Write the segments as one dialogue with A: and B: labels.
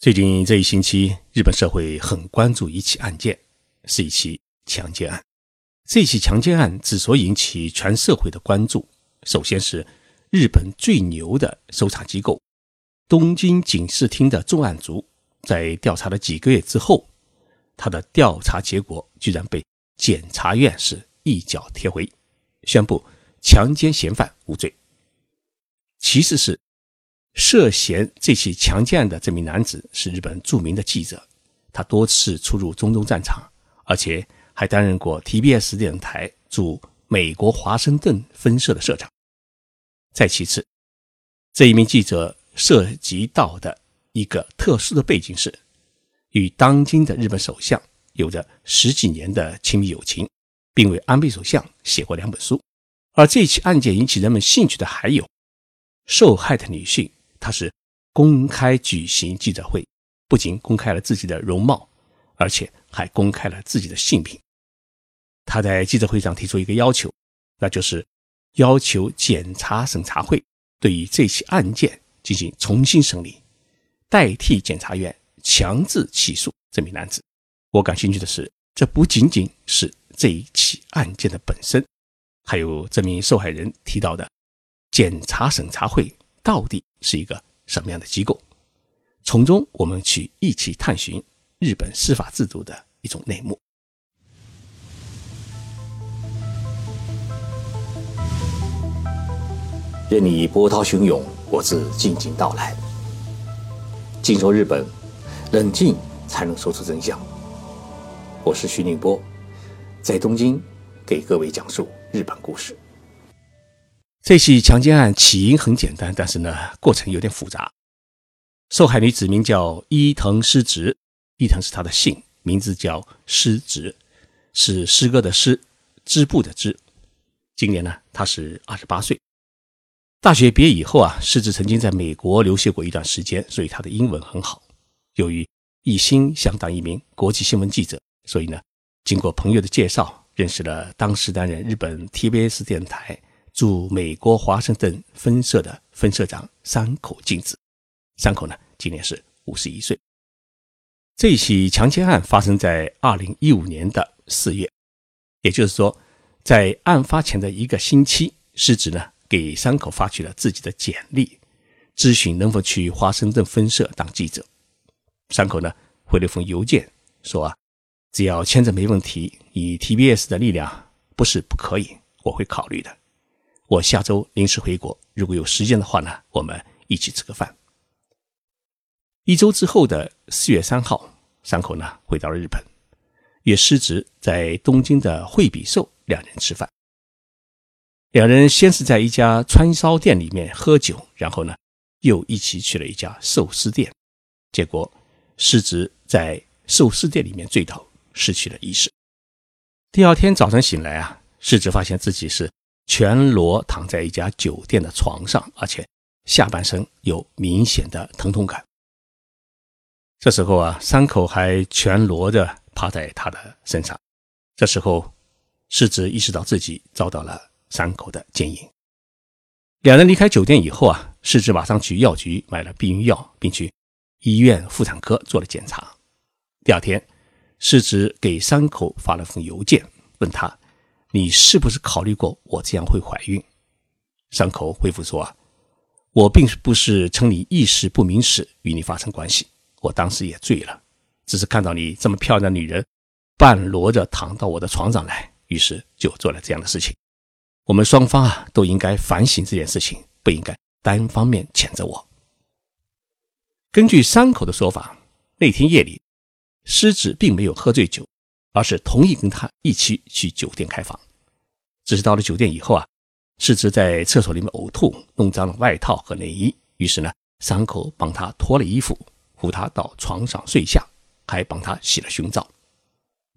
A: 最近这一星期，日本社会很关注一起案件，是一起强奸案。这起强奸案之所以引起全社会的关注，首先是日本最牛的搜查机构——东京警视厅的重案组，在调查了几个月之后，他的调查结果居然被检察院是一脚踢回，宣布强奸嫌犯无罪。其次是。涉嫌这起强奸案的这名男子是日本著名的记者，他多次出入中东战场，而且还担任过 TBS 电视台驻美国华盛顿分社的社长。再其次，这一名记者涉及到的一个特殊的背景是，与当今的日本首相有着十几年的亲密友情，并为安倍首相写过两本书。而这起案件引起人们兴趣的还有受害的女性。他是公开举行记者会，不仅公开了自己的容貌，而且还公开了自己的姓名。他在记者会上提出一个要求，那就是要求检察审查会对于这起案件进行重新审理，代替检察院强制起诉这名男子。我感兴趣的是，这不仅仅是这一起案件的本身，还有这名受害人提到的检察审查会。到底是一个什么样的机构？从中我们去一起探寻日本司法制度的一种内幕。
B: 任你波涛汹涌，我自静静到来。静说日本，冷静才能说出真相。我是徐宁波，在东京给各位讲述日本故事。
A: 这起强奸案起因很简单，但是呢，过程有点复杂。受害女子名叫伊藤诗织，伊藤是她的姓，名字叫诗织，是诗歌的诗，织布的织。今年呢，她是二十八岁。大学毕业以后啊，诗织曾经在美国留学过一段时间，所以她的英文很好。由于一心想当一名国际新闻记者，所以呢，经过朋友的介绍，认识了当时担任日本 TBS 电台。驻美国华盛顿分社的分社长山口静子，山口呢今年是五十一岁。这起强奸案发生在二零一五年的四月，也就是说，在案发前的一个星期，失职呢给山口发去了自己的简历，咨询能否去华盛顿分社当记者。山口呢回了一封邮件，说啊，只要签证没问题，以 TBS 的力量不是不可以，我会考虑的。我下周临时回国，如果有时间的话呢，我们一起吃个饭。一周之后的四月三号，山口呢回到了日本，约师侄在东京的惠比寿两人吃饭。两人先是在一家川烧店里面喝酒，然后呢又一起去了一家寿司店。结果师侄在寿司店里面醉倒，失去了意识。第二天早晨醒来啊，师侄发现自己是。全裸躺在一家酒店的床上，而且下半身有明显的疼痛感。这时候啊，伤口还全裸的趴在他的身上。这时候，世子意识到自己遭到了伤口的奸淫。两人离开酒店以后啊，世子马上去药局买了避孕药，并去医院妇产科做了检查。第二天，世子给伤口发了封邮件，问他。你是不是考虑过我这样会怀孕？伤口回复说：“啊，我并不是趁你意识不明时与你发生关系，我当时也醉了，只是看到你这么漂亮的女人半裸着躺到我的床上来，于是就做了这样的事情。我们双方啊都应该反省这件事情，不应该单方面谴责我。”根据伤口的说法，那天夜里，狮子并没有喝醉酒。而是同意跟他一起去酒店开房，只是到了酒店以后啊，世子在厕所里面呕吐，弄脏了外套和内衣。于是呢，伤口帮他脱了衣服，扶他到床上睡下，还帮他洗了胸罩。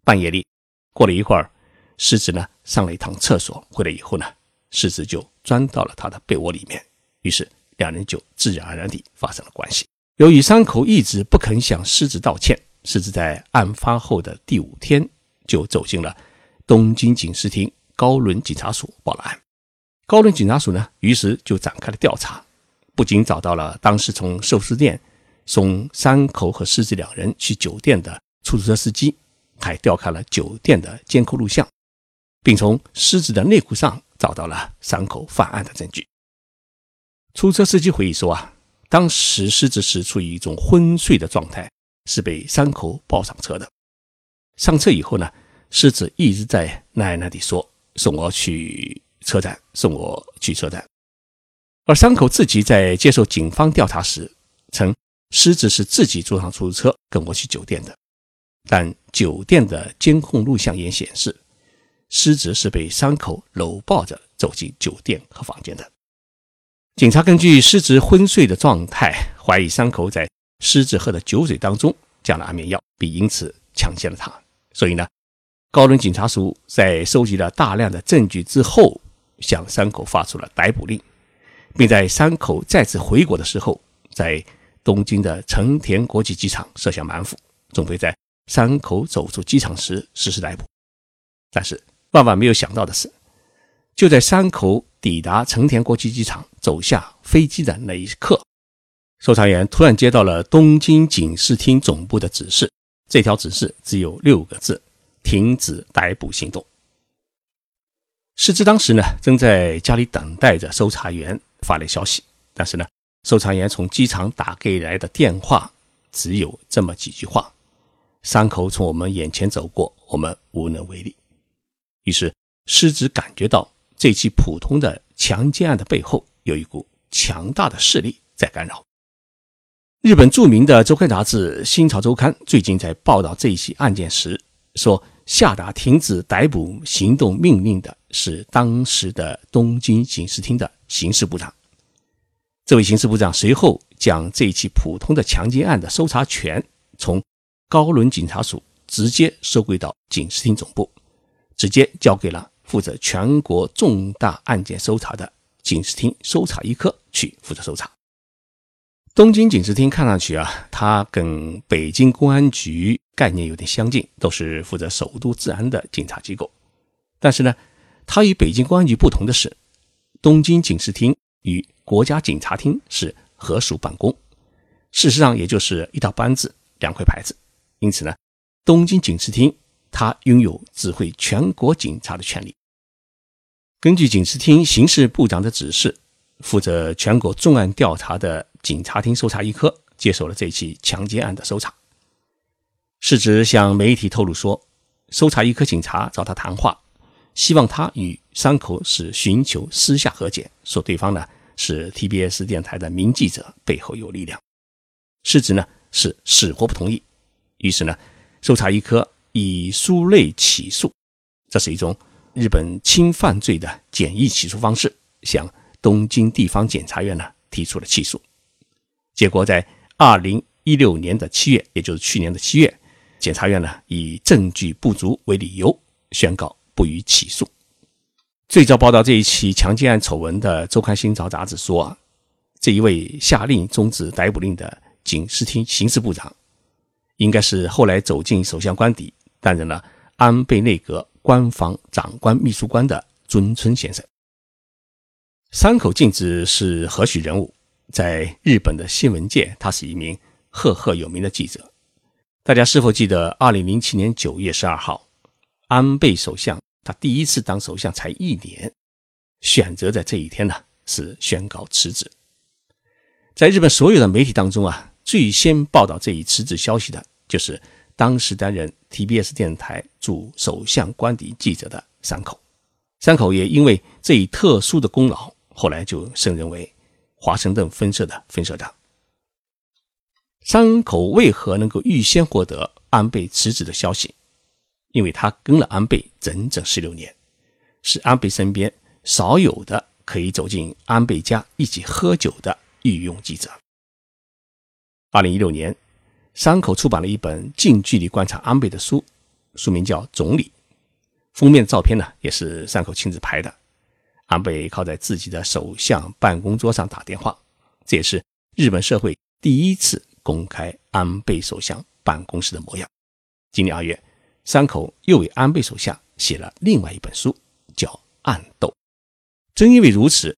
A: 半夜里，过了一会儿，世子呢上了一趟厕所，回来以后呢，世子就钻到了他的被窝里面，于是两人就自然而然地发生了关系。由于伤口一直不肯向狮子道歉。狮子在案发后的第五天就走进了东京警视厅高轮警察署报了案。高轮警察署呢，于是就展开了调查，不仅找到了当时从寿司店送山口和狮子两人去酒店的出租车司机，还调看了酒店的监控录像，并从狮子的内裤上找到了山口犯案的证据。出租车司机回忆说：“啊，当时狮子是处于一种昏睡的状态，是被山口抱上车的。上车以后呢，狮子一直在奶奶地说：‘送我去车站，送我去车站。’而山口自己在接受警方调查时称。”狮子是自己坐上出租车跟我去酒店的，但酒店的监控录像也显示，狮子是被山口搂抱着走进酒店和房间的。警察根据狮子昏睡的状态，怀疑山口在狮子喝的酒水当中加了安眠药，并因此强奸了他。所以呢，高伦警察署在收集了大量的证据之后，向山口发出了逮捕令，并在山口再次回国的时候，在。东京的成田国际机场设下埋伏，准备在山口走出机场时实施逮捕。但是万万没有想到的是，就在山口抵达成田国际机场、走下飞机的那一刻，搜查员突然接到了东京警视厅总部的指示。这条指示只有六个字：停止逮捕行动。石之当时呢，正在家里等待着搜查员发来消息，但是呢。搜查员从机场打给来的电话只有这么几句话：“伤口从我们眼前走过，我们无能为力。”于是，狮子感觉到这起普通的强奸案的背后有一股强大的势力在干扰。日本著名的周刊杂志《新潮周刊》最近在报道这一起案件时说：“下达停止逮捕行动命令的是当时的东京警视厅的刑事部长。”这位刑事部长随后将这一起普通的强奸案的搜查权从高伦警察署直接收归到警视厅总部，直接交给了负责全国重大案件搜查的警视厅搜查一科去负责搜查。东京警视厅看上去啊，它跟北京公安局概念有点相近，都是负责首都治安的警察机构。但是呢，它与北京公安局不同的是，东京警视厅与国家警察厅是合署办公，事实上也就是一套班子、两块牌子。因此呢，东京警视厅它拥有指挥全国警察的权利。根据警视厅刑事部长的指示，负责全国重案调查的警察厅搜查一科接手了这起强奸案的搜查。是指向媒体透露说，搜查一科警察找他谈话，希望他与山口是寻求私下和解，说对方呢。是 TBS 电台的名记者背后有力量，狮子呢是死活不同意，于是呢，搜查一科以书类起诉，这是一种日本轻犯罪的简易起诉方式，向东京地方检察院呢提出了起诉，结果在二零一六年的七月，也就是去年的七月，检察院呢以证据不足为理由，宣告不予起诉。最早报道这一起强奸案丑闻的《周刊新潮》杂志说啊，这一位下令终止逮捕令的警视厅刑事部长，应该是后来走进首相官邸，担任了安倍内阁官房长官秘书官的尊村先生。山口敬子是何许人物？在日本的新闻界，他是一名赫赫有名的记者。大家是否记得，二零零七年九月十二号，安倍首相？他第一次当首相才一年，选择在这一天呢是宣告辞职。在日本所有的媒体当中啊，最先报道这一辞职消息的就是当时担任 TBS 电台驻首相官邸记者的山口。山口也因为这一特殊的功劳，后来就升任为华盛顿分社的分社长。山口为何能够预先获得安倍辞职的消息？因为他跟了安倍整整十六年，是安倍身边少有的可以走进安倍家一起喝酒的御用记者。二零一六年，山口出版了一本近距离观察安倍的书，书名叫《总理》，封面照片呢也是山口亲自拍的。安倍靠在自己的首相办公桌上打电话，这也是日本社会第一次公开安倍首相办公室的模样。今年二月。山口又为安倍首相写了另外一本书，叫《暗斗》。正因为如此，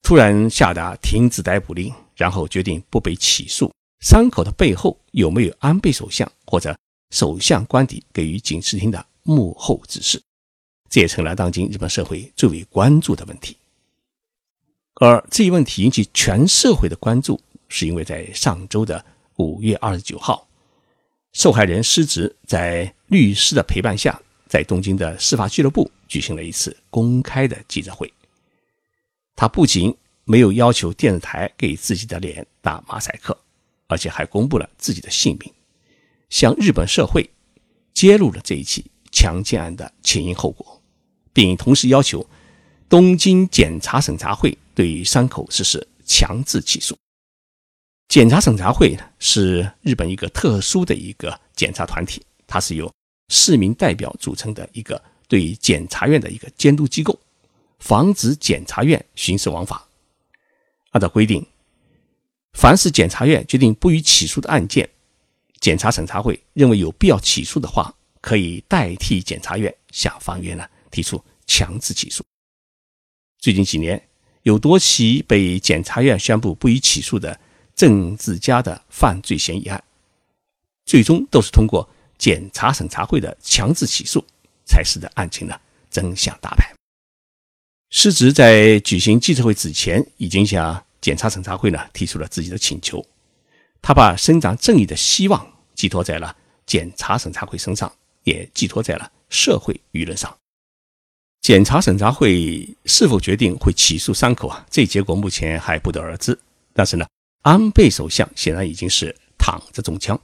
A: 突然下达停止逮捕令，然后决定不被起诉，山口的背后有没有安倍首相或者首相官邸给予警视厅的幕后指示？这也成了当今日本社会最为关注的问题。而这一问题引起全社会的关注，是因为在上周的五月二十九号，受害人失职在律师的陪伴下，在东京的司法俱乐部举行了一次公开的记者会。他不仅没有要求电视台给自己的脸打马赛克，而且还公布了自己的姓名，向日本社会揭露了这一起强奸案的前因后果，并同时要求东京检察审查会对山口实施强制起诉。检察审查会是日本一个特殊的一个检察团体，它是由市民代表组成的一个对检察院的一个监督机构。防止检察院徇私枉法。按照规定，凡是检察院决定不予起诉的案件，检察审查会认为有必要起诉的话，可以代替检察院向法院呢提出强制起诉。最近几年，有多起被检察院宣布不予起诉的政治家的犯罪嫌疑案，最终都是通过检察审查会的强制起诉，才使得案情呢真相大白。失职在举行记者会之前，已经向检察审查会呢提出了自己的请求。他把伸张正义的希望寄托在了检察审查会身上，也寄托在了社会舆论上。检察审查会是否决定会起诉山口啊？这结果目前还不得而知。但是呢，安倍首相显然已经是躺着中枪。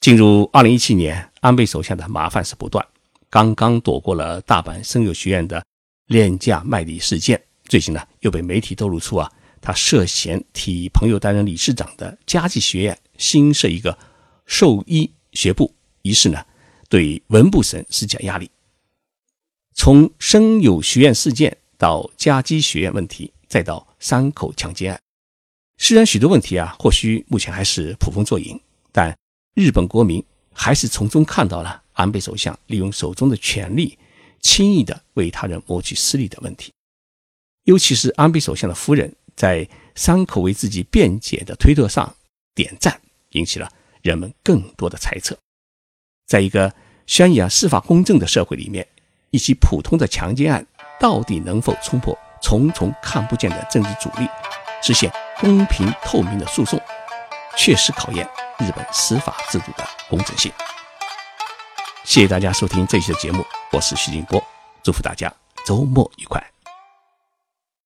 A: 进入二零一七年，安倍首相的麻烦事不断，刚刚躲过了大阪声优学院的。廉价卖礼事件，最近呢又被媒体透露出啊，他涉嫌替朋友担任理事长的家计学院新设一个兽医学部，于是呢对文部省施加压力。从生友学院事件到家计学院问题，再到山口强奸案，虽然许多问题啊或许目前还是捕风捉影，但日本国民还是从中看到了安倍首相利用手中的权力。轻易的为他人谋取私利的问题，尤其是安倍首相的夫人在山口为自己辩解的推特上点赞，引起了人们更多的猜测。在一个宣扬司法公正的社会里面，一起普通的强奸案到底能否冲破重重看不见的政治阻力，实现公平透明的诉讼，确实考验日本司法制度的公正性。谢谢大家收听这期的节目，我是徐静波，祝福大家周末愉快。